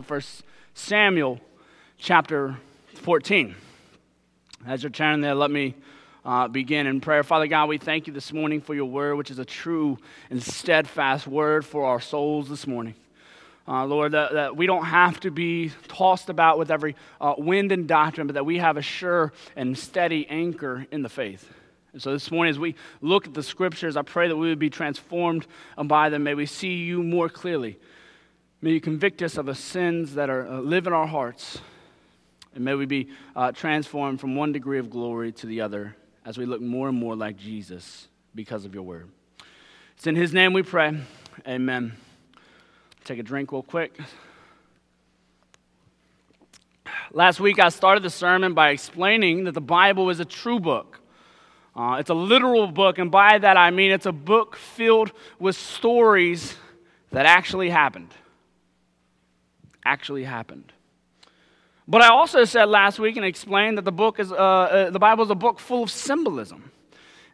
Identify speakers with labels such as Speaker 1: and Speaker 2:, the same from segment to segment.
Speaker 1: to 1 Samuel chapter 14. As you're turning there, let me uh, begin in prayer. Father God, we thank you this morning for your word, which is a true and steadfast word for our souls this morning. Uh, Lord, that, that, we don't have to be tossed about with every uh, wind and doctrine, but that we have a sure and steady anchor in the faith. And so this morning, as we look at the scriptures, I pray that we would be transformed by them. May we see you more clearly. May you convict us of the sins that are, uh, live in our hearts. And may we be uh, transformed from one degree of glory to the other as we look more and more like Jesus because of your word. It's in his name we pray. Amen. Take a drink real quick. Last week, I started the sermon by explaining that the Bible is a true book. Uh, it's a literal book, and by that I mean it's a book filled with stories that actually happened. Actually happened. But I also said last week and explained that the book is uh, uh, the Bible is a book full of symbolism.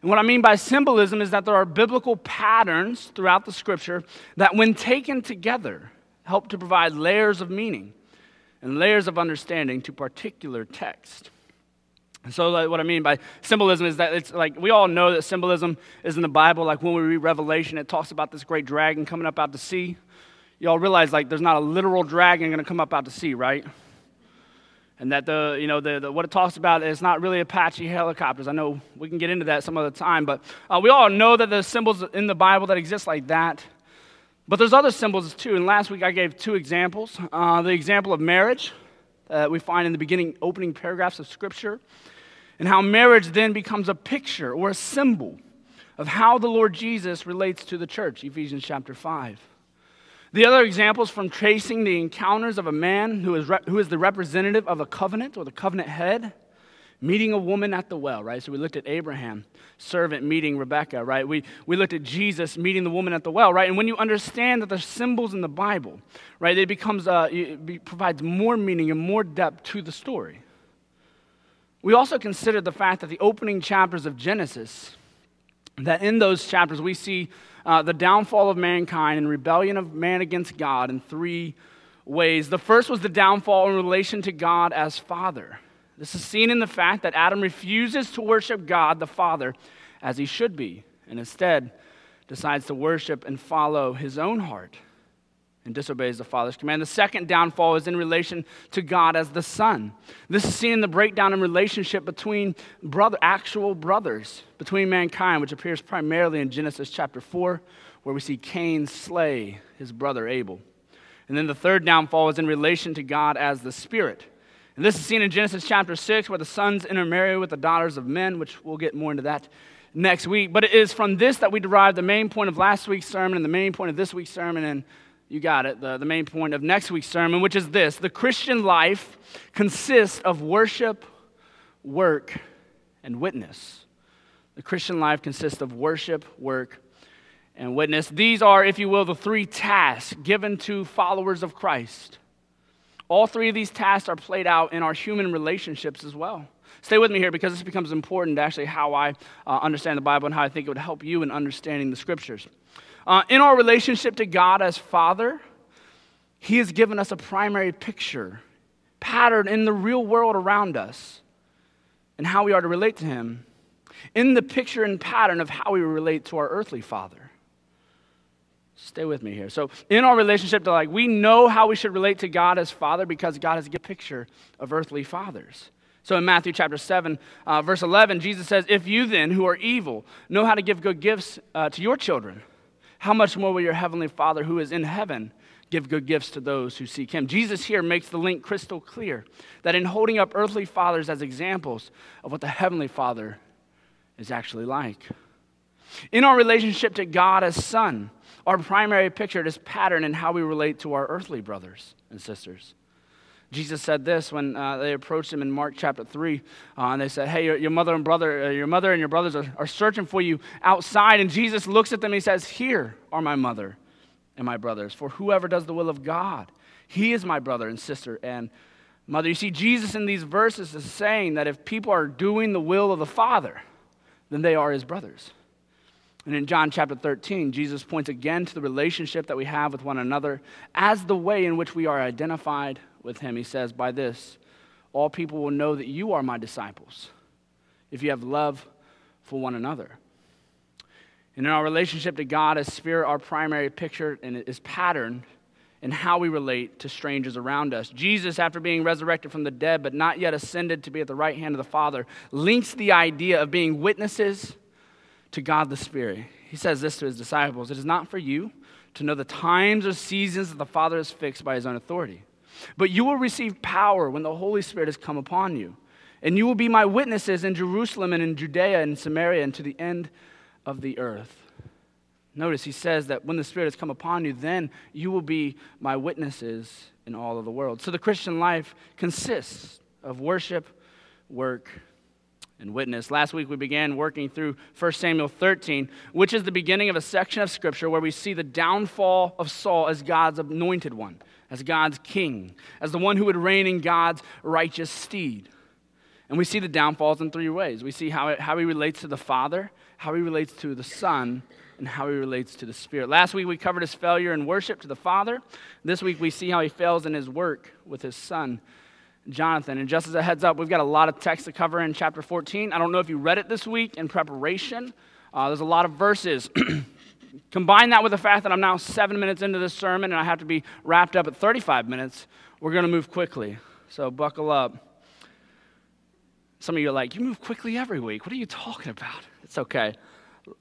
Speaker 1: And what I mean by symbolism is that there are biblical patterns throughout the scripture that, when taken together, help to provide layers of meaning and layers of understanding to particular text. And so, like, what I mean by symbolism is that it's like we all know that symbolism is in the Bible. Like when we read Revelation, it talks about this great dragon coming up out to sea. Y'all realize like there's not a literal dragon going to come up out to sea, right? and that the you know the, the, what it talks about is not really apache helicopters. I know we can get into that some other time but uh, we all know that there's symbols in the bible that exist like that. But there's other symbols too. And last week i gave two examples. Uh, the example of marriage that we find in the beginning opening paragraphs of scripture and how marriage then becomes a picture or a symbol of how the lord jesus relates to the church ephesians chapter 5 the other examples from tracing the encounters of a man who is, re- who is the representative of a covenant or the covenant head, meeting a woman at the well, right? So we looked at Abraham, servant meeting Rebecca, right? We, we looked at Jesus meeting the woman at the well, right? And when you understand that there's symbols in the Bible, right, it becomes, uh, it provides more meaning and more depth to the story. We also considered the fact that the opening chapters of Genesis, that in those chapters we see uh, the downfall of mankind and rebellion of man against God in three ways. The first was the downfall in relation to God as Father. This is seen in the fact that Adam refuses to worship God the Father as he should be, and instead decides to worship and follow his own heart and disobeys the Father's command. The second downfall is in relation to God as the Son. This is seen in the breakdown in relationship between brother, actual brothers, between mankind, which appears primarily in Genesis chapter 4, where we see Cain slay his brother Abel. And then the third downfall is in relation to God as the Spirit. And this is seen in Genesis chapter 6, where the sons intermarry with the daughters of men, which we'll get more into that next week. But it is from this that we derive the main point of last week's sermon and the main point of this week's sermon. And you got it, the, the main point of next week's sermon, which is this the Christian life consists of worship, work, and witness. The Christian life consists of worship, work, and witness. These are, if you will, the three tasks given to followers of Christ. All three of these tasks are played out in our human relationships as well. Stay with me here because this becomes important to actually how I uh, understand the Bible and how I think it would help you in understanding the scriptures. Uh, in our relationship to God as Father, He has given us a primary picture, pattern in the real world around us, and how we are to relate to Him. In the picture and pattern of how we relate to our earthly Father. Stay with me here. So, in our relationship to like, we know how we should relate to God as Father because God has a picture of earthly fathers. So in Matthew chapter 7, uh, verse 11, Jesus says, If you then, who are evil, know how to give good gifts uh, to your children, how much more will your heavenly Father who is in heaven give good gifts to those who seek him? Jesus here makes the link crystal clear that in holding up earthly fathers as examples of what the heavenly Father is actually like. In our relationship to God as Son, our primary picture is pattern in how we relate to our earthly brothers and sisters. Jesus said this when uh, they approached him in Mark chapter 3. Uh, and they said, Hey, your, your mother and brother, uh, your mother and your brothers are, are searching for you outside. And Jesus looks at them and he says, Here are my mother and my brothers. For whoever does the will of God, he is my brother and sister and mother. You see, Jesus in these verses is saying that if people are doing the will of the Father, then they are his brothers. And in John chapter 13, Jesus points again to the relationship that we have with one another as the way in which we are identified with him. He says, By this, all people will know that you are my disciples, if you have love for one another. And in our relationship to God as Spirit, our primary picture and is patterned in how we relate to strangers around us. Jesus, after being resurrected from the dead but not yet ascended to be at the right hand of the Father, links the idea of being witnesses to God the Spirit. He says this to his disciples It is not for you to know the times or seasons that the Father has fixed by his own authority, but you will receive power when the Holy Spirit has come upon you. And you will be my witnesses in Jerusalem and in Judea and Samaria and to the end of the earth. Notice he says that when the Spirit has come upon you, then you will be my witnesses in all of the world. So the Christian life consists of worship, work, and witness. Last week we began working through 1 Samuel 13, which is the beginning of a section of Scripture where we see the downfall of Saul as God's anointed one, as God's king, as the one who would reign in God's righteous steed. And we see the downfalls in three ways. We see how, it, how he relates to the Father, how he relates to the Son, and how he relates to the Spirit. Last week we covered his failure in worship to the Father. This week we see how he fails in his work with his Son. Jonathan. And just as a heads up, we've got a lot of text to cover in chapter 14. I don't know if you read it this week in preparation. Uh, there's a lot of verses. Combine that with the fact that I'm now seven minutes into this sermon and I have to be wrapped up at 35 minutes. We're going to move quickly. So buckle up. Some of you are like, You move quickly every week. What are you talking about? It's okay.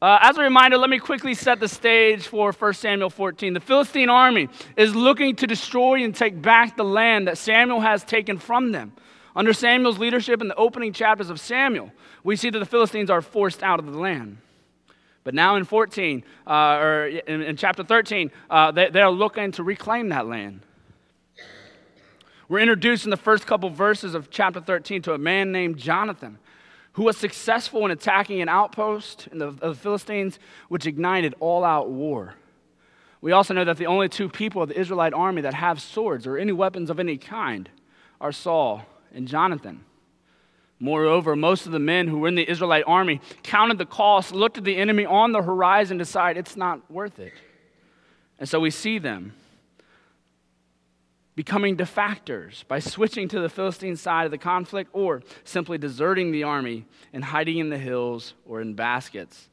Speaker 1: Uh, as a reminder, let me quickly set the stage for 1 Samuel 14. The Philistine army is looking to destroy and take back the land that Samuel has taken from them. Under Samuel's leadership in the opening chapters of Samuel, we see that the Philistines are forced out of the land. But now in 14, uh, or in, in, chapter 13, uh, they, they are looking to reclaim that land. We're introduced in the first couple verses of chapter 13 to a man named Jonathan who was successful in attacking an outpost in the, of the Philistines, which ignited all out war. We also know that the only two people of the Israelite army that have swords or any weapons of any kind are Saul and Jonathan. Moreover, most of the men who were in the Israelite army counted the cost, looked at the enemy on the horizon, decided it's not worth it. And so we see them becoming defectors by switching to the Philistine side of the conflict or simply deserting the army and hiding in the hills or in baskets.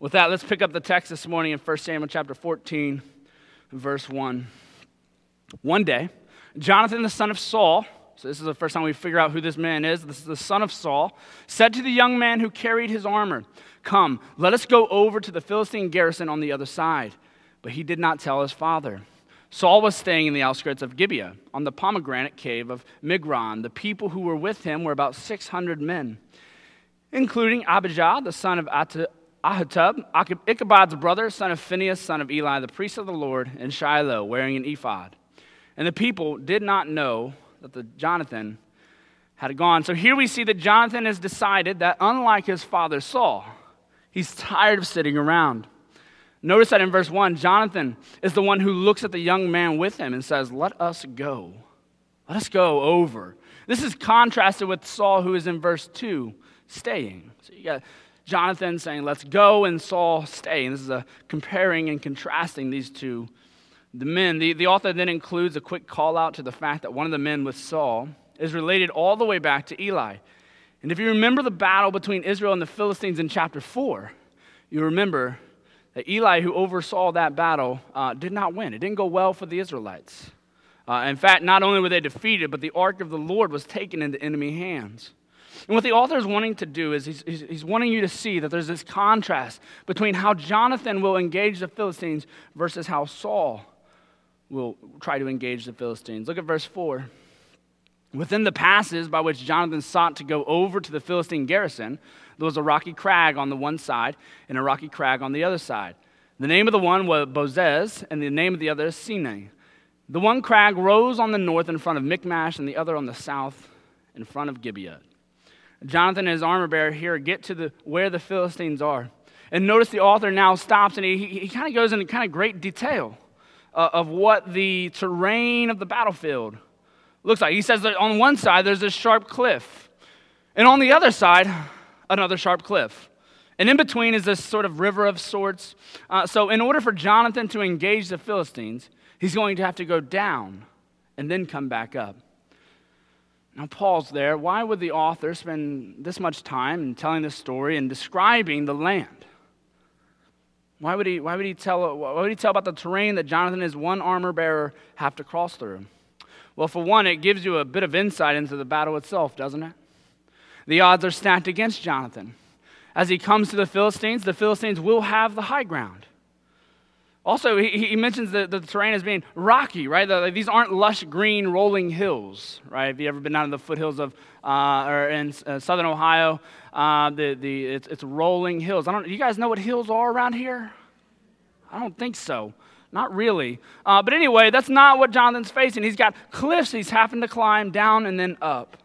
Speaker 1: With that, let's pick up the text this morning in 1 Samuel chapter 14, verse 1. One day, Jonathan, the son of Saul, so this is the first time we figure out who this man is. This is the son of Saul, said to the young man who carried his armor, Come, let us go over to the Philistine garrison on the other side. But he did not tell his father. Saul was staying in the outskirts of Gibeah, on the pomegranate cave of Migron. The people who were with him were about 600 men, including Ahijah, the son of Ahitub, Ichabod's brother, son of Phinehas, son of Eli, the priest of the Lord, and Shiloh, wearing an ephod. And the people did not know that the Jonathan had gone. So here we see that Jonathan has decided that, unlike his father Saul, he's tired of sitting around. Notice that in verse 1, Jonathan is the one who looks at the young man with him and says, Let us go. Let us go over. This is contrasted with Saul, who is in verse 2, staying. So you got Jonathan saying, Let's go, and Saul staying. This is a comparing and contrasting these two the men. The, the author then includes a quick call out to the fact that one of the men with Saul is related all the way back to Eli. And if you remember the battle between Israel and the Philistines in chapter 4, you remember that Eli, who oversaw that battle, uh, did not win. It didn't go well for the Israelites. Uh, in fact, not only were they defeated, but the ark of the Lord was taken into enemy hands. And what the author is wanting to do is he's, he's, he's wanting you to see that there's this contrast between how Jonathan will engage the Philistines versus how Saul will try to engage the Philistines. Look at verse 4. Within the passes by which Jonathan sought to go over to the Philistine garrison, there was a rocky crag on the one side and a rocky crag on the other side. The name of the one was Bozez, and the name of the other is Seneh. The one crag rose on the north in front of Michmash, and the other on the south in front of Gibeah. Jonathan and his armor bearer here get to the, where the Philistines are. And notice the author now stops and he, he, he kind of goes into kind of great detail uh, of what the terrain of the battlefield looks like. He says that on one side there's this sharp cliff, and on the other side, another sharp cliff. And in between is this sort of river of sorts. Uh, so, in order for Jonathan to engage the Philistines, he's going to have to go down and then come back up. Now, pause there. Why would the author spend this much time in telling this story and describing the land? Why would he, why would he, tell, why would he tell about the terrain that Jonathan and his one armor bearer have to cross through? Well, for one, it gives you a bit of insight into the battle itself, doesn't it? The odds are stacked against Jonathan. As he comes to the Philistines, the Philistines will have the high ground. Also, he, he mentions that the terrain as being rocky, right? The, these aren't lush green rolling hills, right? Have you ever been down in the foothills of, uh, or in uh, southern Ohio? Uh, the, the, it's, it's rolling hills. I don't, you guys know what hills are around here? I don't think so. Not really. Uh, but anyway, that's not what Jonathan's facing. He's got cliffs he's having to climb down and then up.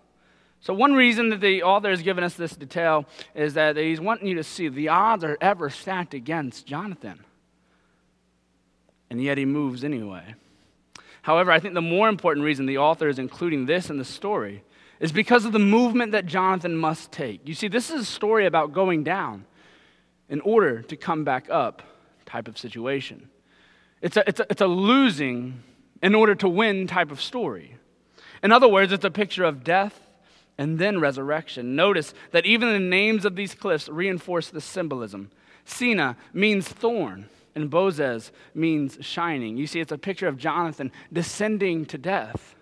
Speaker 1: So, one reason that the author has given us this detail is that he's wanting you to see the odds are ever stacked against Jonathan and yet he moves anyway. However, I think the more important reason the author is including this in the story is because of the movement that Jonathan must take. You see, this is a story about going down in order to come back up type of situation. It's a, it's a, it's a losing in order to win type of story. In other words, it's a picture of death and then resurrection. Notice that even the names of these cliffs reinforce the symbolism. Seneh means thorn and Bozez means shining. You see, it's a picture of Jonathan descending to death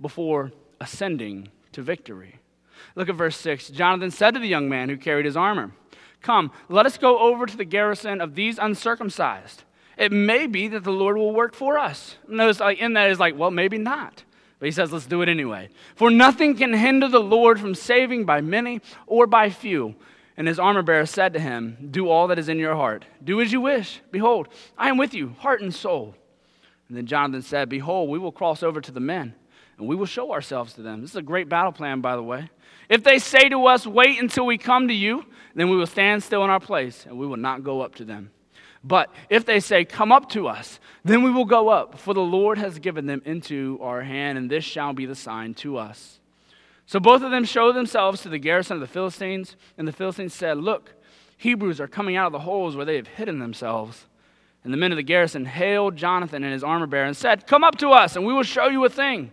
Speaker 1: before ascending to victory. Look at verse 6. Jonathan said to the young man who carried his armor, Come, let us go over to the garrison of these uncircumcised. It may be that the Lord will work for us. Notice like, in that is like, well, maybe not. But he says, let's do it anyway. For nothing can hinder the Lord from saving by many or by few. And his armor bearer said to him, Do all that is in your heart. Do as you wish. Behold, I am with you, heart and soul. And then Jonathan said, Behold, we will cross over to the men, and we will show ourselves to them. This is a great battle plan, by the way. If they say to us, Wait until we come to you, then we will stand still in our place, and we will not go up to them. But if they say, Come up to us, then we will go up, for the Lord has given them into our hand, and this shall be the sign to us. So both of them showed themselves to the garrison of the Philistines, and the Philistines said, Look, Hebrews are coming out of the holes where they have hidden themselves. And the men of the garrison hailed Jonathan and his armor bearer and said, Come up to us, and we will show you a thing.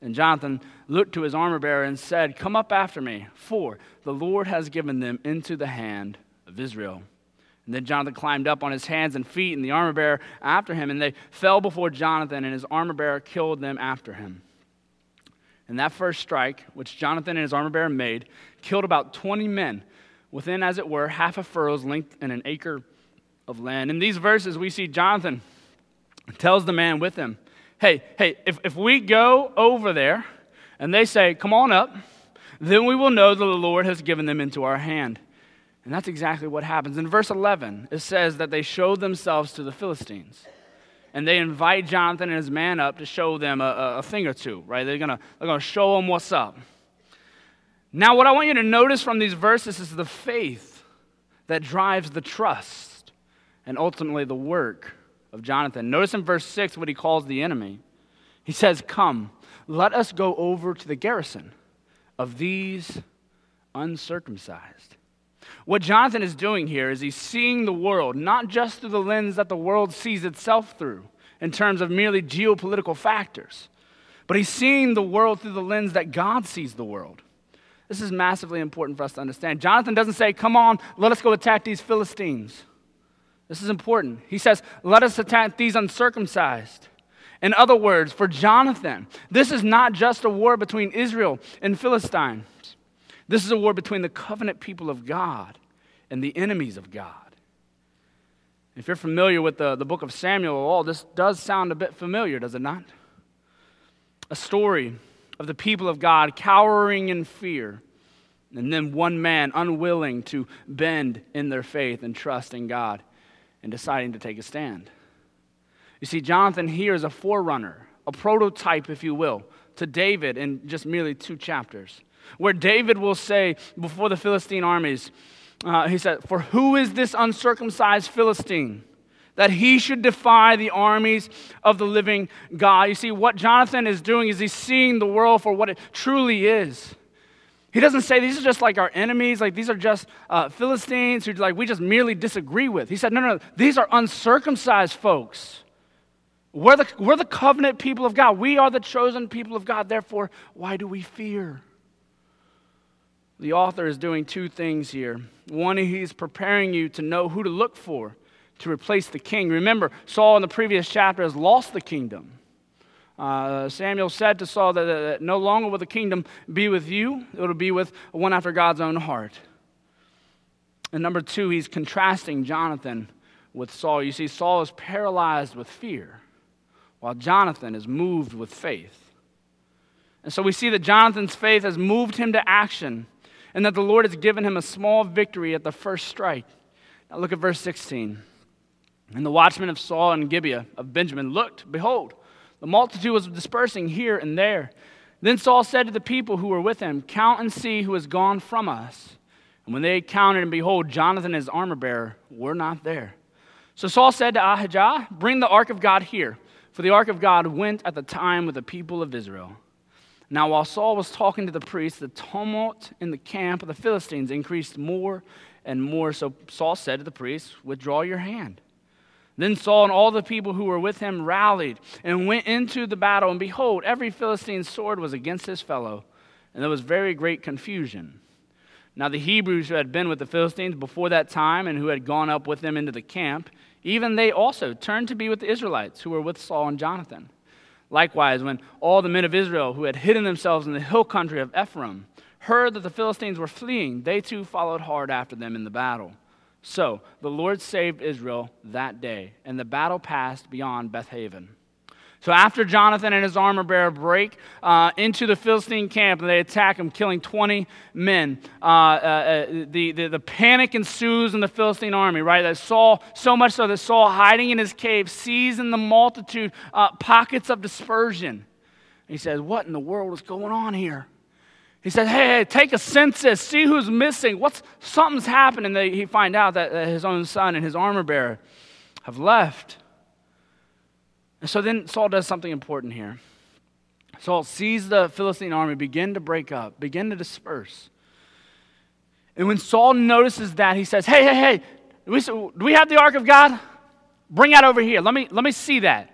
Speaker 1: And Jonathan looked to his armor bearer and said, Come up after me, for the Lord has given them into the hand of Israel. And then Jonathan climbed up on his hands and feet, and the armor bearer after him, and they fell before Jonathan, and his armor bearer killed them after him. And that first strike, which Jonathan and his armor bearer made, killed about 20 men within, as it were, half a furrow's length and an acre of land. In these verses, we see Jonathan tells the man with him, Hey, hey, if, if we go over there and they say, Come on up, then we will know that the Lord has given them into our hand. And that's exactly what happens. In verse 11, it says that they show themselves to the Philistines and they invite Jonathan and his man up to show them a, a thing or two, right? They're gonna, they're gonna show them what's up. Now, what I want you to notice from these verses is the faith that drives the trust and ultimately the work of Jonathan. Notice in verse 6 what he calls the enemy. He says, Come, let us go over to the garrison of these uncircumcised. What Jonathan is doing here is he's seeing the world not just through the lens that the world sees itself through in terms of merely geopolitical factors, but he's seeing the world through the lens that God sees the world. This is massively important for us to understand. Jonathan doesn't say, Come on, let us go attack these Philistines. This is important. He says, Let us attack these uncircumcised. In other words, for Jonathan, this is not just a war between Israel and Philistine. This is a war between the covenant people of God and the enemies of God. If you're familiar with the, the book of Samuel at all, this does sound a bit familiar, does it not? A story of the people of God cowering in fear, and then one man unwilling to bend in their faith and trust in God and deciding to take a stand. You see, Jonathan here is a forerunner, a prototype, if you will, to David in just merely two chapters where David will say before the Philistine armies, uh, he said, For who is this uncircumcised Philistine? That he should defy the armies of the living God. You see, what Jonathan is doing is he's seeing the world for what it truly is. He doesn't say these are just like our enemies, like these are just uh, Philistines who like we just merely disagree with. He said, no, no, no, these are uncircumcised folks. We're the, we're the covenant people of God. We are the chosen people of God. Therefore, why do we fear? The author is doing two things here. One, he's preparing you to know who to look for to replace the king. Remember, Saul in the previous chapter has lost the kingdom. Uh, Samuel said to Saul that, that, no longer will the kingdom be with you, it will be with one after God's own heart. And number two, he's contrasting Jonathan with Saul. You see, Saul is paralyzed with fear, while Jonathan is moved with faith. And so we see that Jonathan's faith has moved him to action, and that the Lord has given him a small victory at the first strike. Now look at verse 16. And the watchmen of Saul and Gibeah of Benjamin looked, behold, the multitude was dispersing here and there. Then Saul said to the people who were with him, Count and see who has gone from us. And when they counted, and behold, Jonathan his armor bearer were not there. So Saul said to Ahijah, Bring the ark of God here, for the ark of God went at the time with the people of Israel. Now, while Saul was talking to the priests, the tumult in the camp of the Philistines increased more and more. So Saul said to the priests, Withdraw your hand. Then Saul and all the people who were with him rallied and went into the battle, and behold, every Philistine's sword was against his fellow, and there was very great confusion. Now, the Hebrews who had been with the Philistines before that time and who had gone up with them into the camp, even they also turned to be with the Israelites who were with Saul and Jonathan. Likewise, when all the men of Israel who had hidden themselves in the hill country of Ephraim heard that the Philistines were fleeing, they too followed hard after them in the battle. So the Lord saved Israel that day, and the battle passed beyond Bethaven. So after Jonathan and his armor bearer break uh, into the Philistine camp and they attack him, killing 20 men, uh, uh, uh, the, the, the, panic ensues in the Philistine army, right? That Saul, so much so that Saul, hiding in his cave, sees in the multitude uh, pockets of dispersion. He says, What in the world is going on here? He said, hey, hey, take a census, see who's missing. What's something's happened, and they, he find out that, that his own son and his armor bearer have left. And so then Saul does something important here. Saul sees the Philistine army begin to break up, begin to disperse. And when Saul notices that, he says, Hey, hey, hey, do we, have the ark of God? Bring that over here. Let me, let me see that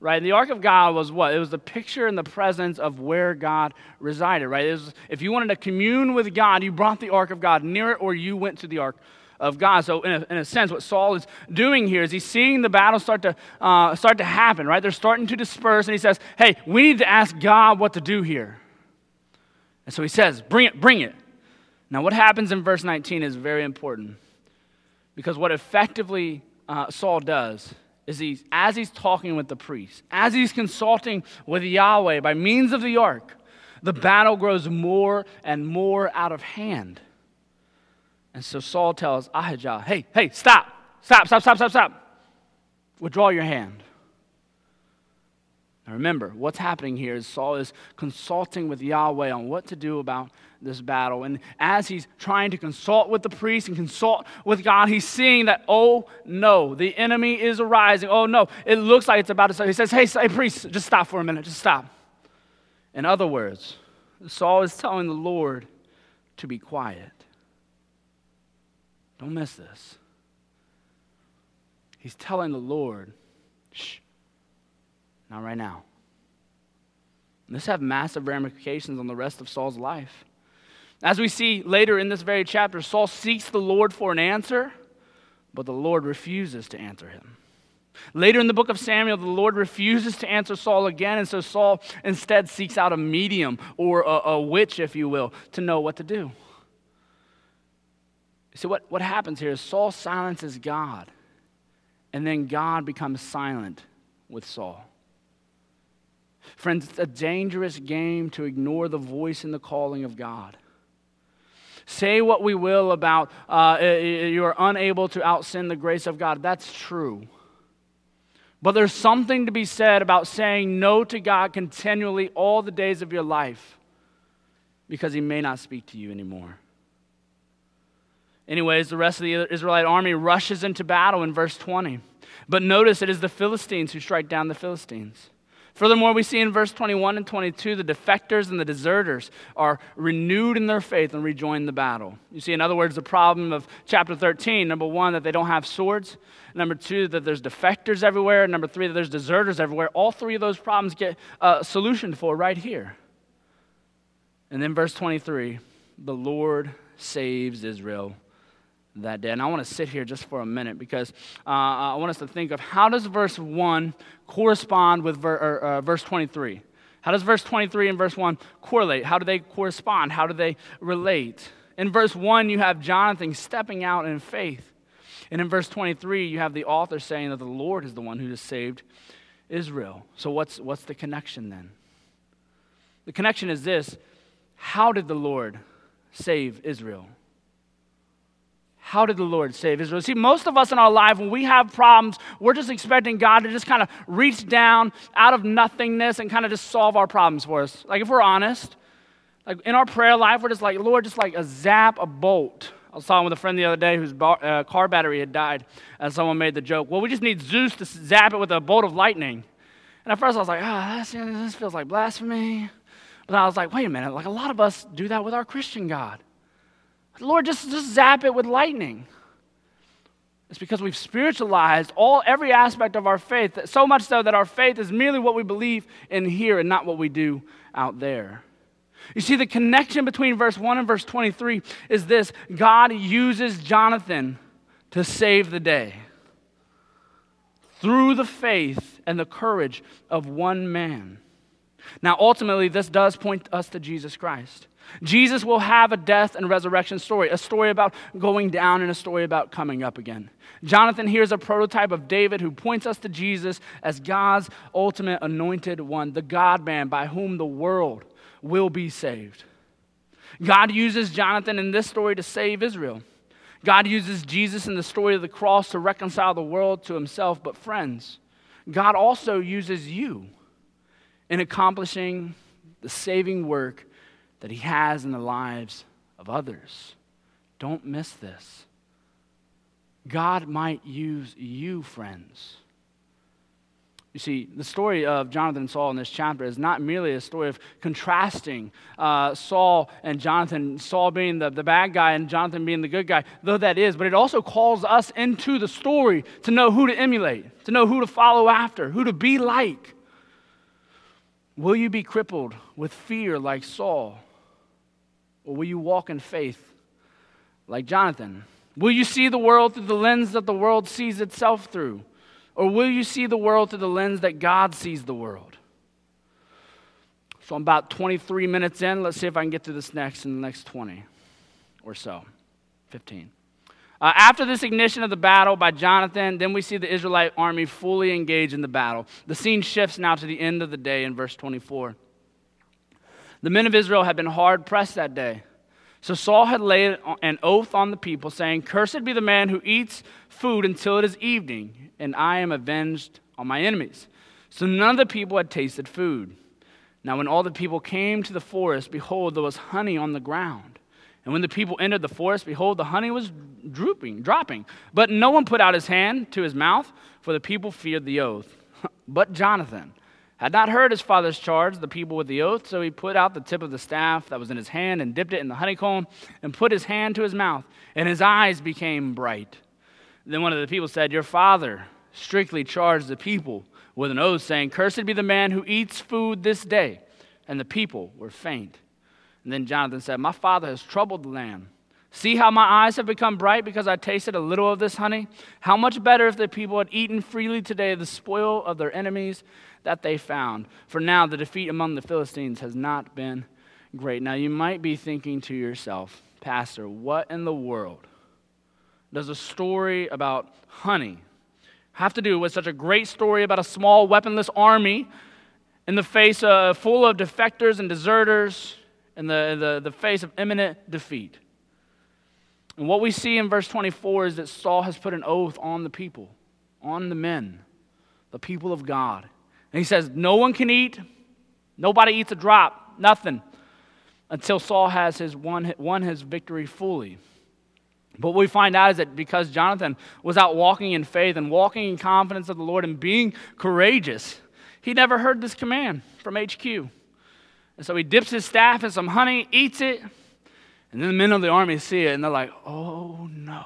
Speaker 1: right? The ark of God was what? It was the picture and the presence of where God resided, right? Was, if you wanted to commune with God, you brought the ark of God near it, or you went to the ark of God. So, in a, in a sense, what Saul is doing here is he's seeing the battle start to uh, start to happen, right? They're starting to disperse, and he says, "Hey, we need to ask God what to do here." And so he says, "Bring it, bring it." Now, what happens in verse 19 is very important because what effectively uh, Saul does is he's, as he's talking with the priest, as he's consulting with Yahweh by means of the ark, the battle grows more and more out of hand. And so Saul tells Ahijah, hey, hey, stop, stop, stop, stop, stop, stop. Withdraw your hand. Now remember, what's happening here is Saul is consulting with Yahweh on what to do about this battle. And as he's trying to consult with the priest and consult with God, he's seeing that, oh no, the enemy is arising. Oh no, it looks like it's about to start. He says, hey, hey priest, just stop for a minute, just stop. In other words, Saul is telling the Lord to be quiet. Don't miss this. He's telling the Lord, shh, not right now. this have massive ramifications on the rest of Saul's life. As we see later in this very chapter, Saul seeks the Lord for an answer, but the Lord refuses to answer him. Later in the book of Samuel, the Lord refuses to answer Saul again, and so Saul instead seeks out a medium or a, a witch, if you will, to know what to do. See, what, what happens here is Saul silences God, and then God becomes silent with Saul. Friends, it's a dangerous game to ignore the voice and the calling of God. Say what we will about uh, you are unable to out sin the grace of God. That's true. But there's something to be said about saying no to God continually all the days of your life because He may not speak to you anymore. Anyways, the rest of the Israelite army rushes into battle in verse 20. But notice it is the Philistines who strike down the Philistines. Furthermore, we see in verse 21 and 22 the defectors and the deserters are renewed in their faith and rejoin the battle. You see, in other words, the problem of chapter 13 number one, that they don't have swords. Number two, that there's defectors everywhere. Number three, that there's deserters everywhere. All three of those problems get uh, a solution for right here. And then verse 23 the Lord saves Israel that day. And I want to sit here just for a minute because uh, I want us to think of how does verse 1 correspond with ver- or, uh, verse 23? How does verse 23 and verse 1 correlate? How do they correspond? How do they relate? In verse 1, you have Jonathan stepping out in faith. And in verse 23, you have the author saying that the Lord is the one who has saved Israel. So, what's, what's the connection then? The connection is this How did the Lord save Israel? How did the Lord save Israel? See, most of us in our life, when we have problems, we're just expecting God to just kind of reach down out of nothingness and kind of just solve our problems for us. Like, if we're honest, like in our prayer life, we're just like, Lord, just like a zap, a bolt. I was talking with a friend the other day whose bar, uh, car battery had died, and someone made the joke, well, we just need Zeus to zap it with a bolt of lightning. And at first I was like, ah, oh, this feels like blasphemy. But I was like, wait a minute, like a lot of us do that with our Christian God. Lord, just, just zap it with lightning. It's because we've spiritualized all every aspect of our faith, so much so that our faith is merely what we believe in here and not what we do out there. You see, the connection between verse 1 and verse 23 is this God uses Jonathan to save the day through the faith and the courage of one man. Now, ultimately, this does point us to Jesus Christ. Jesus will have a death and resurrection story, a story about going down and a story about coming up again. Jonathan here is a prototype of David who points us to Jesus as God's ultimate anointed one, the God man by whom the world will be saved. God uses Jonathan in this story to save Israel. God uses Jesus in the story of the cross to reconcile the world to himself. But, friends, God also uses you in accomplishing the saving work that He has in the lives of others. Don't miss this. God might use you, friends. You see, the story of Jonathan and Saul in this chapter is not merely a story of contrasting uh, Saul and Jonathan, Saul being the, the bad guy and Jonathan being the good guy, though that is, but it also calls us into the story to know who to emulate, to know who to follow after, who to be like. Will you be crippled with fear like Saul? Or will you walk in faith like Jonathan? Will you see the world through the lens that the world sees itself through? Or will you see the world through the lens that God sees the world? So I'm about 23 minutes in. Let's see if I can get to this next in the next 20 or so, 15. Uh, after this ignition of the battle by Jonathan, then we see the Israelite army fully engaged in the battle. The scene shifts now to the end of the day in verse 24. The men of Israel had been hard pressed that day. So Saul had laid an oath on the people, saying, Cursed be the man who eats food until it is evening, and I am avenged on my enemies. So none of the people had tasted food. Now, when all the people came to the forest, behold, there was honey on the ground. And when the people entered the forest, behold, the honey was drooping, dropping. But no one put out his hand to his mouth, for the people feared the oath. but Jonathan, had not heard his father's charge, the people with the oath, so he put out the tip of the staff that was in his hand and dipped it in the honeycomb and put his hand to his mouth, and his eyes became bright. Then one of the people said, Your father strictly charged the people with an oath, saying, Cursed be the man who eats food this day. And the people were faint. And then Jonathan said, My father has troubled the land. See how my eyes have become bright because I tasted a little of this honey? How much better if the people had eaten freely today the spoil of their enemies that they found. For now, the defeat among the Philistines has not been great. Now, you might be thinking to yourself, Pastor, what in the world does a story about honey have to do with such a great story about a small weaponless army in the face of, full of defectors and deserters in the, the, the face of imminent defeat? And what we see in verse 24 is that Saul has put an oath on the people, on the men, the people of God. And he says, No one can eat, nobody eats a drop, nothing, until Saul has his won, won his victory fully. But what we find out is that because Jonathan was out walking in faith and walking in confidence of the Lord and being courageous, he never heard this command from HQ. And so he dips his staff in some honey, eats it, and then the men of the army see it and they're like, oh no,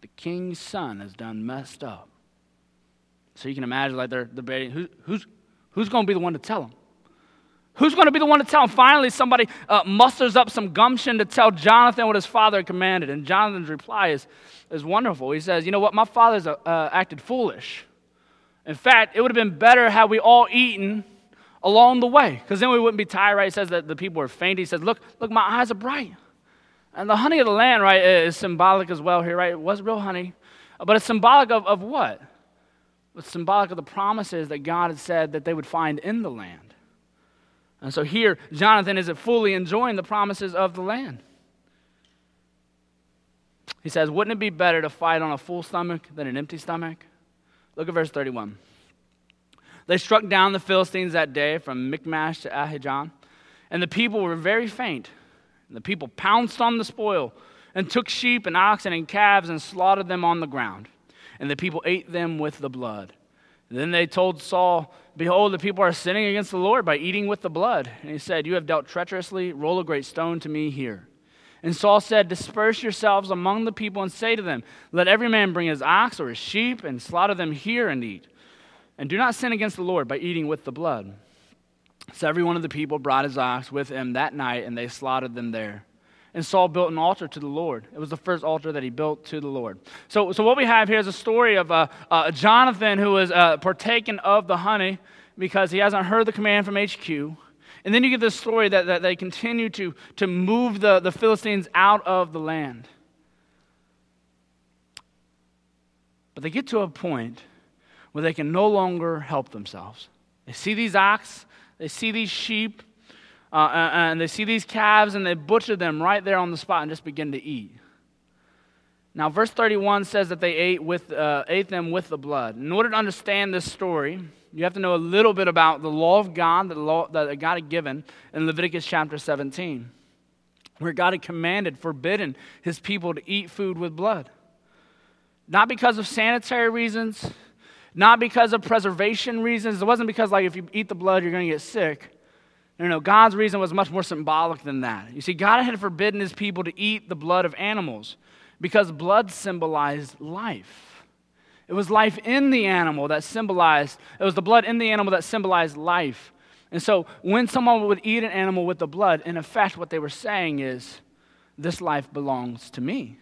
Speaker 1: the king's son has done messed up. So you can imagine like they're debating who, who's, who's going to be the one to tell him? Who's going to be the one to tell him? Finally, somebody uh, musters up some gumption to tell Jonathan what his father commanded. And Jonathan's reply is, is wonderful. He says, You know what? My father's uh, acted foolish. In fact, it would have been better had we all eaten along the way, because then we wouldn't be tired, right? He says that the people were faint. He says, Look, look, my eyes are bright. And the honey of the land, right, is symbolic as well here, right? It was real honey. Uh, but it's symbolic of, of what? It's symbolic of the promises that God had said that they would find in the land. And so here, Jonathan isn't fully enjoying the promises of the land. He says, Wouldn't it be better to fight on a full stomach than an empty stomach? Look at verse 31. They struck down the Philistines that day from Michmash to Aijalon, and the people were very faint. And the people pounced on the spoil and took sheep and oxen and calves and slaughtered them on the ground. And the people ate them with the blood. And then they told Saul, Behold, the people are sinning against the Lord by eating with the blood. And he said, You have dealt treacherously. Roll a great stone to me here. And Saul said, Disperse yourselves among the people and say to them, Let every man bring his ox or his sheep and slaughter them here and eat. And do not sin against the Lord by eating with the blood. So every one of the people brought his ox with him that night, and they slaughtered them there. And Saul built an altar to the Lord. It was the first altar that he built to the Lord. So, so what we have here is a story of uh, uh, Jonathan who was uh, partaken of the honey because he hasn't heard the command from HQ. And then you get this story that, that they continue to, to move the, the Philistines out of the land. But they get to a point where they can no longer help themselves. They see these ox, they see these sheep, uh, and they see these calves, and they butcher them right there on the spot and just begin to eat. Now, verse 31 says that they ate, with, uh, ate them with the blood. In order to understand this story, you have to know a little bit about the law of God that, law, that God had given in Leviticus chapter 17, where God had commanded, forbidden his people to eat food with blood. Not because of sanitary reasons, not because of preservation reasons. It wasn't because, like, if you eat the blood, you're going to get sick. No, no, God's reason was much more symbolic than that. You see, God had forbidden his people to eat the blood of animals because blood symbolized life. It was life in the animal that symbolized, it was the blood in the animal that symbolized life. And so when someone would eat an animal with the blood, in effect, what they were saying is, this life belongs to me.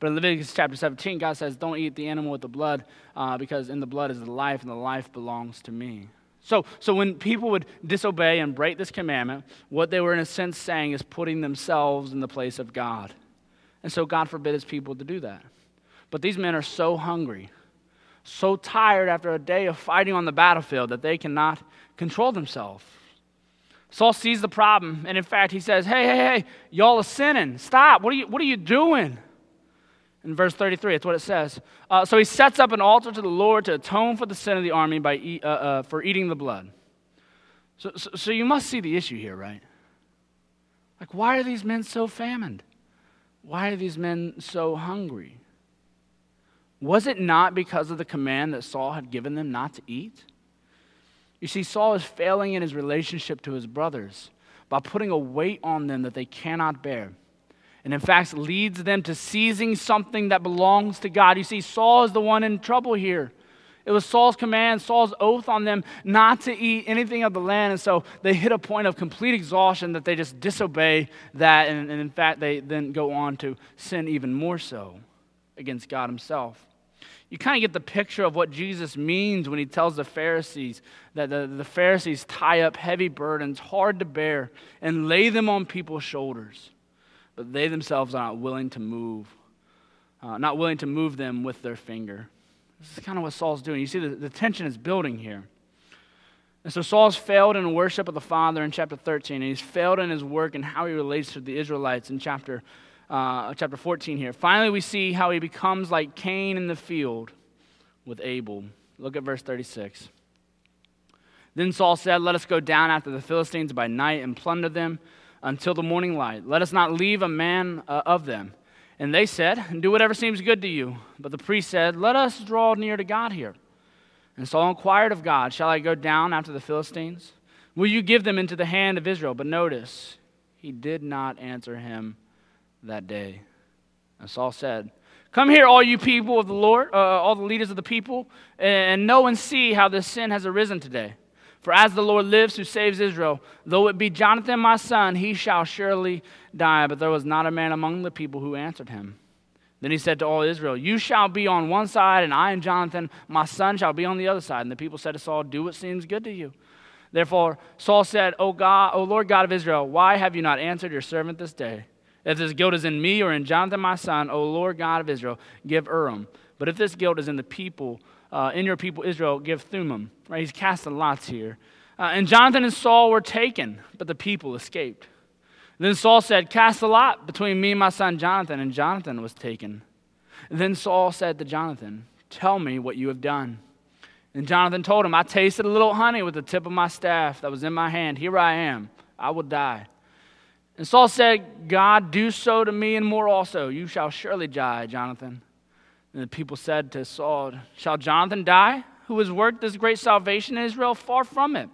Speaker 1: But in Leviticus chapter 17, God says, Don't eat the animal with the blood, uh, because in the blood is the life, and the life belongs to me. So, so when people would disobey and break this commandment, what they were in a sense saying is putting themselves in the place of God. And so God forbid his people to do that. But these men are so hungry, so tired after a day of fighting on the battlefield that they cannot control themselves. Saul sees the problem, and in fact, he says, Hey, hey, hey, y'all are sinning. Stop. What are you, what are you doing? In verse 33. It's what it says. Uh, so he sets up an altar to the Lord to atone for the sin of the army by eat, uh, uh, for eating the blood. So, so, so you must see the issue here, right? Like, why are these men so famined? Why are these men so hungry? Was it not because of the command that Saul had given them not to eat? You see, Saul is failing in his relationship to his brothers by putting a weight on them that they cannot bear and in fact leads them to seizing something that belongs to God. You see, Saul is the one in trouble here. It was Saul's command, Saul's oath on them not to eat anything of the land. And so they hit a point of complete exhaustion that they just disobey that. And, and in fact, they then go on to sin even more so against God Himself. You kind of get the picture of what Jesus means when He tells the Pharisees that the, the Pharisees tie up heavy burdens, hard to bear, and lay them on people's shoulders but they themselves are not willing to move, uh, not willing to move them with their finger. This is kind of what Saul's doing. You see, the, the tension is building here. And so Saul's failed in worship of the Father in chapter 13, and he's failed in his work and how he relates to the Israelites in chapter, uh, chapter 14 here. Finally, we see how he becomes like Cain in the field with Abel. Look at verse 36. Then Saul said, Let us go down after the Philistines by night and plunder them until the morning light. Let us not leave a man uh, of them. And they said, Do whatever seems good to you. But the priest said, Let us draw near to God here. And Saul inquired of God, Shall I go down after the Philistines? Will you give them into the hand of Israel? But notice, he did not answer him that day. And Saul said, Come here, all you people of the Lord, uh, all the leaders of the people, and know and see how this sin has arisen today. For as the Lord lives who saves Israel, though it be Jonathan my son, he shall surely die. But there was not a man among the people who answered him. Then he said to all Israel, You shall be on one side, and I and Jonathan, my son, shall be on the other side. And the people said to Saul, Do what seems good to you. Therefore Saul said, O God, O Lord God of Israel, why have you not answered your servant this day? If this guilt is in me or in Jonathan my son, O Lord God of Israel, give Urim. But if this guilt is in the people, uh, in your people Israel, give Thummim. Right? He's casting lots here. Uh, and Jonathan and Saul were taken, but the people escaped. Then Saul said, Cast a lot between me and my son Jonathan, and Jonathan was taken. then Saul said to Jonathan, Tell me what you have done. And Jonathan told him, I tasted a little honey with the tip of my staff that was in my hand. Here I am. I will die. And Saul said, God, do so to me and more also. You shall surely die, Jonathan. And the people said to Saul, Shall Jonathan die, who has worked this great salvation in Israel? Far from it.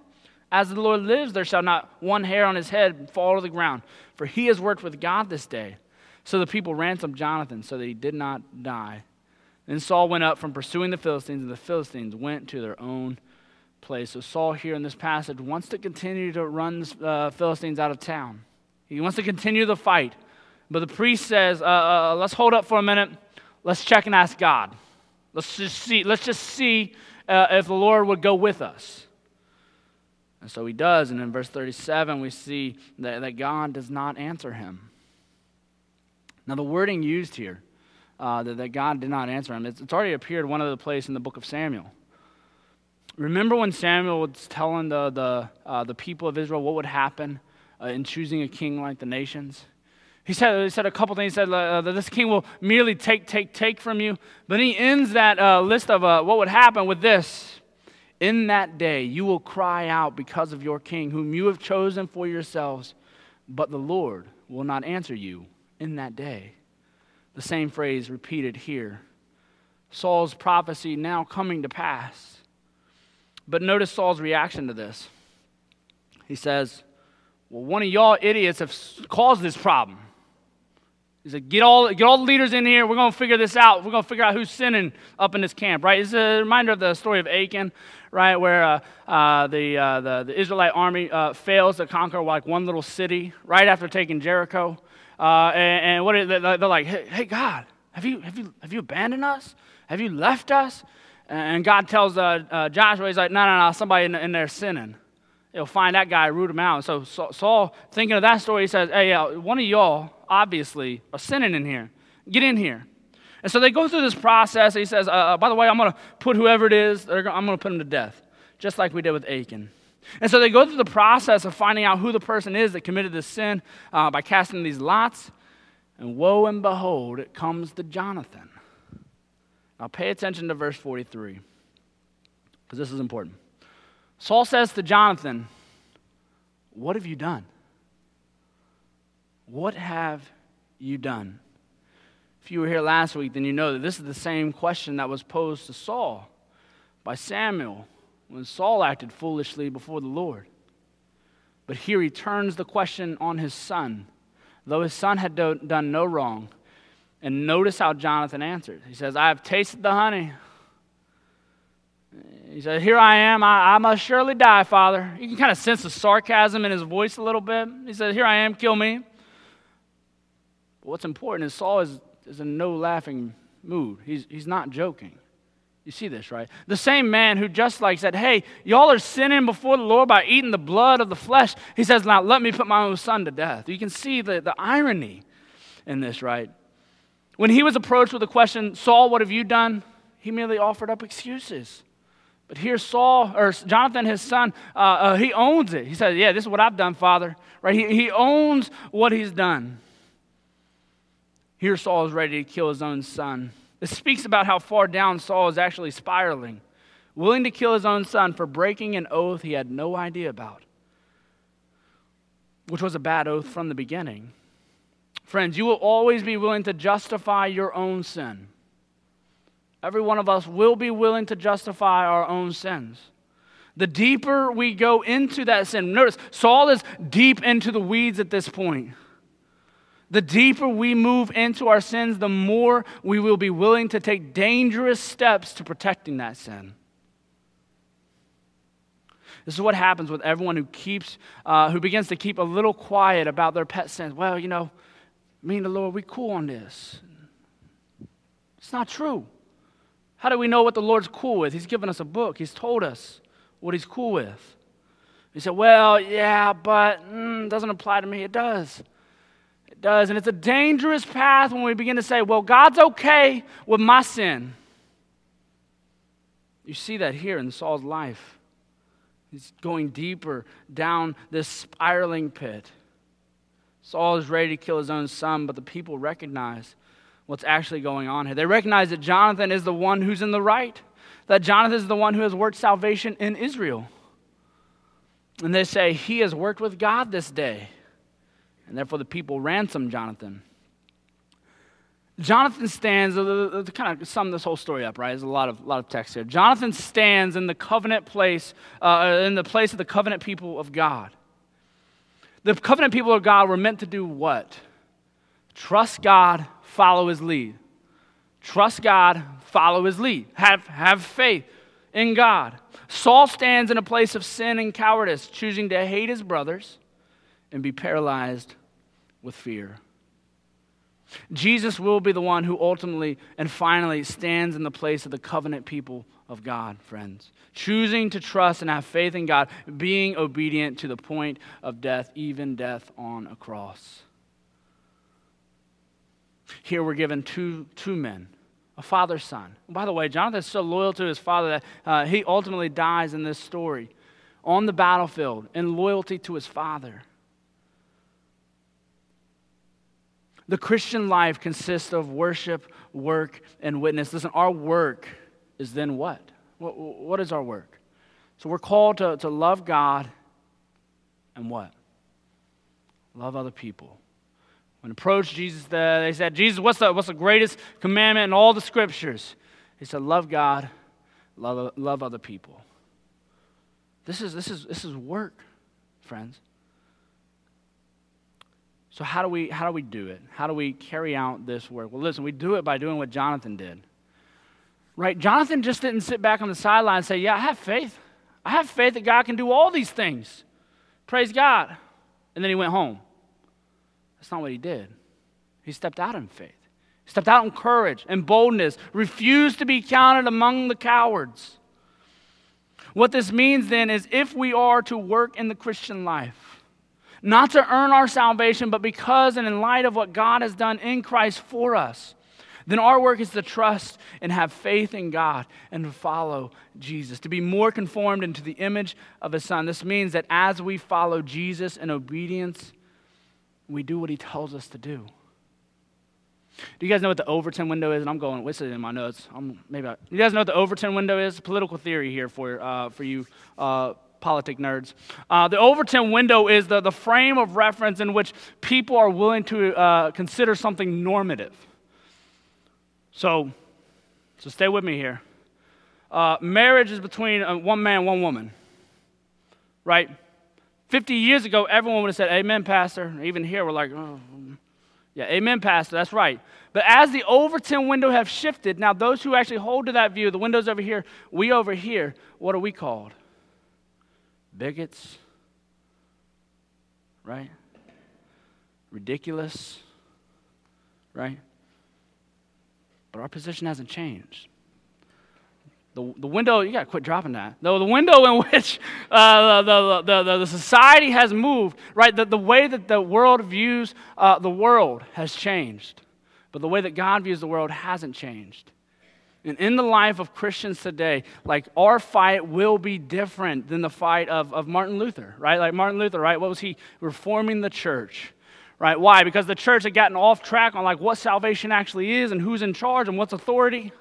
Speaker 1: As the Lord lives, there shall not one hair on his head fall to the ground, for he has worked with God this day. So the people ransomed Jonathan so that he did not die. Then Saul went up from pursuing the Philistines, and the Philistines went to their own place. So Saul, here in this passage, wants to continue to run the uh, Philistines out of town. He wants to continue the fight. But the priest says, uh, uh, let's hold up for a minute. Let's check and ask God. Let's just see, let's just see uh, if the Lord would go with us. And so he does. And in verse 37, we see that, that God does not answer him. Now, the wording used here, uh, that, that God did not answer him, it's, it's already appeared one other place in the book of Samuel. Remember when Samuel was telling the, the, uh, the people of Israel what would happen uh, in choosing a king like the nations? He said, he said a couple things. He said uh, that this king will merely take, take, take from you. But he ends that uh, list of uh, what would happen with this. In that day, you will cry out because of your king, whom you have chosen for yourselves, but the Lord will not answer you in that day. The same phrase repeated here. Saul's prophecy now coming to pass. But notice Saul's reaction to this. He says, Well, one of y'all idiots have caused this problem. He said, get all, get all the leaders in here. We're going to figure this out. We're going to figure out who's sinning up in this camp, right? It's a reminder of the story of Achan, right, where uh, uh, the, uh, the, the, Israelite army uh, fails to conquer like one little city right after taking Jericho. Uh, and, and what they're like, hey, hey, God, have you, have, you, have you abandoned us? Have you left us? And God tells uh, Joshua, he's like, no, no, no, somebody in, in there sinning. He'll find that guy, root him out. And so Saul, thinking of that story, he says, hey, one of y'all obviously are sinning in here. Get in here. And so they go through this process. He says, uh, uh by the way, I'm going to put whoever it is, I'm going to put him to death, just like we did with Achan. And so they go through the process of finding out who the person is that committed this sin uh, by casting these lots. And woe and behold, it comes to Jonathan. Now pay attention to verse 43, because this is important. Saul says to Jonathan, What have you done? What have you done? If you were here last week, then you know that this is the same question that was posed to Saul by Samuel when Saul acted foolishly before the Lord. But here he turns the question on his son, though his son had do- done no wrong. And notice how Jonathan answered. He says, I have tasted the honey. He said, Here I am. I, I must surely die, Father. You can kind of sense the sarcasm in his voice a little bit. He said, Here I am. Kill me. But what's important is Saul is, is in no laughing mood. He's, he's not joking. You see this, right? The same man who just like said, Hey, y'all are sinning before the Lord by eating the blood of the flesh. He says, Now let me put my own son to death. You can see the, the irony in this, right? When he was approached with the question, Saul, what have you done? He merely offered up excuses. But here, Saul, or Jonathan, his son, uh, uh, he owns it. He says, Yeah, this is what I've done, Father. Right? He, he owns what he's done. Here, Saul is ready to kill his own son. This speaks about how far down Saul is actually spiraling, willing to kill his own son for breaking an oath he had no idea about, which was a bad oath from the beginning. Friends, you will always be willing to justify your own sin. Every one of us will be willing to justify our own sins. The deeper we go into that sin, notice Saul is deep into the weeds at this point. The deeper we move into our sins, the more we will be willing to take dangerous steps to protecting that sin. This is what happens with everyone who keeps, uh, who begins to keep a little quiet about their pet sins. Well, you know, me and the Lord, we cool on this. It's not true. How do we know what the Lord's cool with? He's given us a book. He's told us what He's cool with. He said, "Well, yeah, but mm, doesn't apply to me." It does. It does, and it's a dangerous path when we begin to say, "Well, God's okay with my sin." You see that here in Saul's life. He's going deeper down this spiraling pit. Saul is ready to kill his own son, but the people recognize what's actually going on here. They recognize that Jonathan is the one who's in the right, that Jonathan is the one who has worked salvation in Israel. And they say, He has worked with God this day. And therefore the people ransom Jonathan. Jonathan stands, to kind of sum this whole story up, right? There's a lot of, lot of text here. Jonathan stands in the covenant place, uh, in the place of the covenant people of God. The covenant people of God were meant to do what? Trust God, follow his lead. Trust God, follow his lead. Have, have faith in God. Saul stands in a place of sin and cowardice, choosing to hate his brothers and be paralyzed with fear. Jesus will be the one who ultimately and finally stands in the place of the covenant people of God, friends. Choosing to trust and have faith in God, being obedient to the point of death, even death on a cross. Here we're given two, two men, a father son. By the way, Jonathan is so loyal to his father that uh, he ultimately dies in this story on the battlefield in loyalty to his father. The Christian life consists of worship, work, and witness. Listen, our work is then what? What, what is our work? So we're called to, to love God and what? Love other people. When approached Jesus, they said, Jesus, what's the, what's the greatest commandment in all the scriptures? He said, Love God, love, love other people. This is, this, is, this is work, friends. So, how do, we, how do we do it? How do we carry out this work? Well, listen, we do it by doing what Jonathan did. Right? Jonathan just didn't sit back on the sideline and say, Yeah, I have faith. I have faith that God can do all these things. Praise God. And then he went home. That's not what he did. He stepped out in faith, he stepped out in courage and boldness, refused to be counted among the cowards. What this means then is if we are to work in the Christian life, not to earn our salvation, but because and in light of what God has done in Christ for us, then our work is to trust and have faith in God and to follow Jesus, to be more conformed into the image of His Son. This means that as we follow Jesus in obedience, we do what He tells us to do. Do you guys know what the Overton window is? And I'm going, it in my notes? I'm, maybe I, you guys know what the Overton window is? Political theory here for, uh, for you uh, politic nerds. Uh, the Overton window is the, the frame of reference in which people are willing to uh, consider something normative. So, so stay with me here. Uh, marriage is between uh, one man, one woman, right? 50 years ago, everyone would have said, Amen, Pastor. Even here, we're like, oh, yeah, Amen, Pastor, that's right. But as the Overton window have shifted, now those who actually hold to that view, the windows over here, we over here, what are we called? Bigots, right? Ridiculous, right? But our position hasn't changed. The, the window, you got to quit dropping that. No, the window in which uh, the, the, the, the, society has moved, right? The, the way that the world views uh, the world has changed. But the way that God views the world hasn't changed. And in the life of Christians today, like our fight will be different than the fight of, of Martin Luther, right? Like Martin Luther, right? What was he? Reforming the church, right? Why? Because the church had gotten off track on like what salvation actually is and who's in charge and what's authority.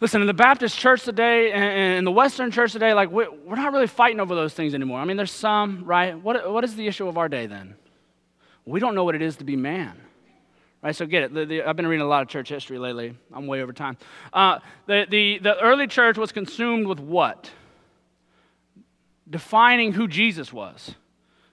Speaker 1: Listen, in the Baptist church today and in the Western church today, like we're not really fighting over those things anymore. I mean, there's some, right? What, what is the issue of our day then? We don't know what it is to be man. Right, so get it. The, the, I've been reading a lot of church history lately. I'm way over time. Uh, the, the, the early church was consumed with what? Defining who Jesus was.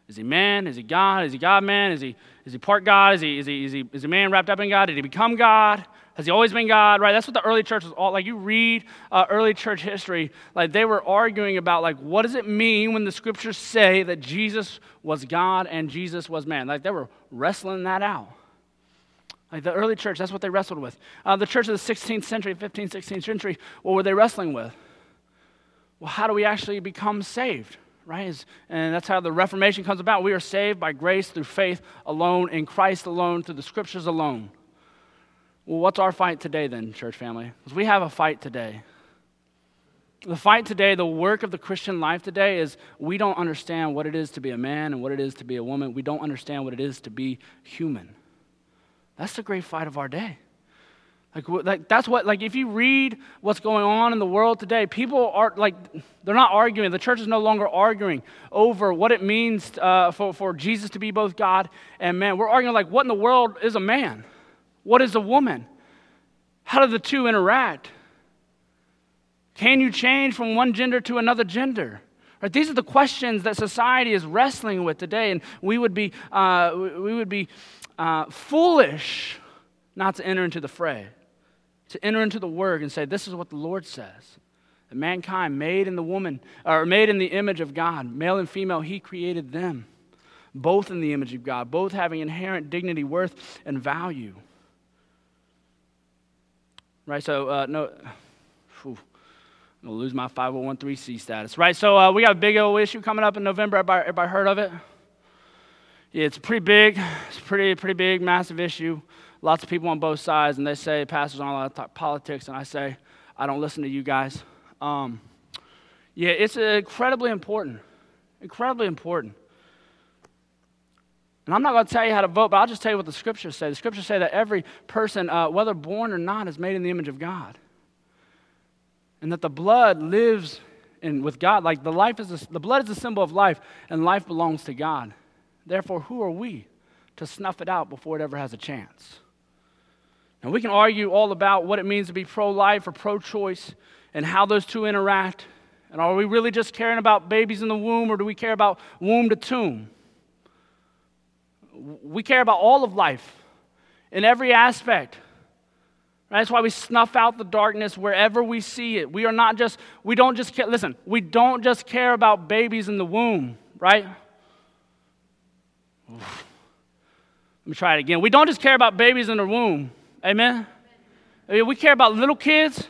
Speaker 1: Is he man? Is he God? Is he God man? Is he, is he part God? Is he, is, he, is, he, is he man wrapped up in God? Did he become God? Has he always been God? Right? That's what the early church was all like. You read uh, early church history, like they were arguing about like what does it mean when the scriptures say that Jesus was God and Jesus was man? Like they were wrestling that out. Like the early church, that's what they wrestled with. Uh, the church of the 16th century, 15th, 16th century, what were they wrestling with? Well, how do we actually become saved? Right? And that's how the Reformation comes about. We are saved by grace through faith alone, in Christ alone, through the scriptures alone. Well, what's our fight today then, church family? Because we have a fight today. The fight today, the work of the Christian life today is we don't understand what it is to be a man and what it is to be a woman. We don't understand what it is to be human. That's the great fight of our day. Like, like that's what like if you read what's going on in the world today people are like they're not arguing. The church is no longer arguing over what it means uh, for, for jesus to be both god and man. We're arguing like what in the world is a man? What is a woman? How do the two interact? Can you change from one gender to another gender? Right? These are the questions that society is wrestling with today, and we would be, uh, we would be uh, foolish not to enter into the fray, to enter into the word and say, This is what the Lord says. That mankind, made in the woman, or made in the image of God, male and female, He created them, both in the image of God, both having inherent dignity, worth, and value. Right? So, uh, no. Whew. I'm to lose my 501c status. Right? So, uh, we got a big old issue coming up in November. Everybody, everybody heard of it? Yeah, it's pretty big. It's pretty, pretty big, massive issue. Lots of people on both sides, and they say pastors on a lot of politics, and I say I don't listen to you guys. Um, yeah, it's incredibly important, incredibly important. And I'm not going to tell you how to vote, but I'll just tell you what the scriptures say. The scriptures say that every person, uh, whether born or not, is made in the image of God, and that the blood lives in with God. Like the life is a, the blood is a symbol of life, and life belongs to God. Therefore, who are we to snuff it out before it ever has a chance? Now, we can argue all about what it means to be pro life or pro choice and how those two interact. And are we really just caring about babies in the womb or do we care about womb to tomb? We care about all of life in every aspect. That's why we snuff out the darkness wherever we see it. We are not just, we don't just care, listen, we don't just care about babies in the womb, right? Let me try it again. We don't just care about babies in the womb. Amen? We care about little kids.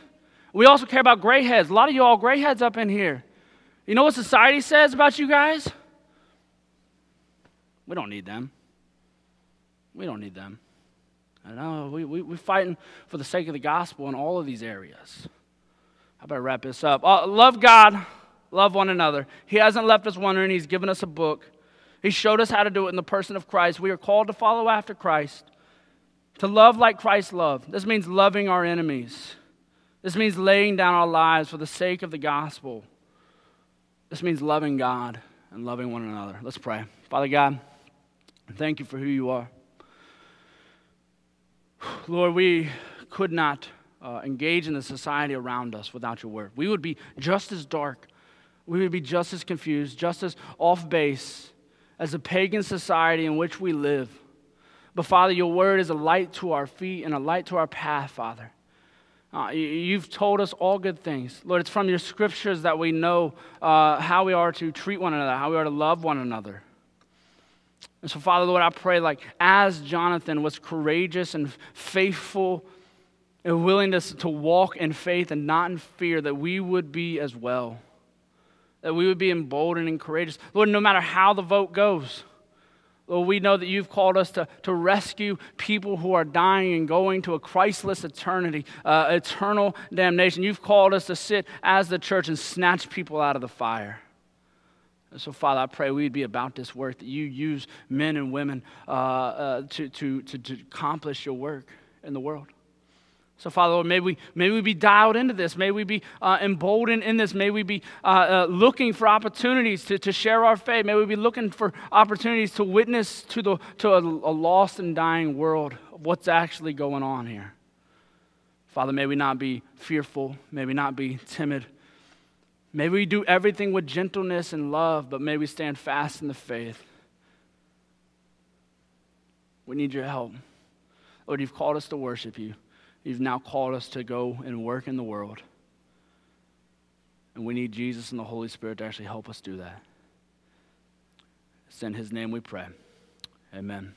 Speaker 1: We also care about gray heads. A lot of you all gray heads up in here. You know what society says about you guys? We don't need them. We don't need them. I know we, we, we're fighting for the sake of the gospel in all of these areas. How about I better wrap this up. Uh, love God, love one another. He hasn't left us wondering, He's given us a book. He showed us how to do it in the person of Christ. We are called to follow after Christ, to love like Christ loved. This means loving our enemies. This means laying down our lives for the sake of the gospel. This means loving God and loving one another. Let's pray. Father God, thank you for who you are. Lord, we could not uh, engage in the society around us without your word. We would be just as dark, we would be just as confused, just as off base as a pagan society in which we live. But Father, your word is a light to our feet and a light to our path, Father. Uh, you've told us all good things. Lord, it's from your scriptures that we know uh, how we are to treat one another, how we are to love one another. And so, Father, Lord, I pray, like, as Jonathan was courageous and faithful and willing to, to walk in faith and not in fear, that we would be as well that we would be emboldened and courageous. Lord, no matter how the vote goes, Lord, we know that you've called us to, to rescue people who are dying and going to a Christless eternity, uh, eternal damnation. You've called us to sit as the church and snatch people out of the fire. And so, Father, I pray we'd be about this work, that you use men and women uh, uh, to, to, to, to accomplish your work in the world. So, Father, Lord, may we, may we be dialed into this. May we be uh, emboldened in this. May we be uh, uh, looking for opportunities to, to share our faith. May we be looking for opportunities to witness to, the, to a, a lost and dying world of what's actually going on here. Father, may we not be fearful. May we not be timid. May we do everything with gentleness and love, but may we stand fast in the faith. We need your help. Lord, you've called us to worship you. You've now called us to go and work in the world. And we need Jesus and the Holy Spirit to actually help us do that. It's in his name we pray. Amen.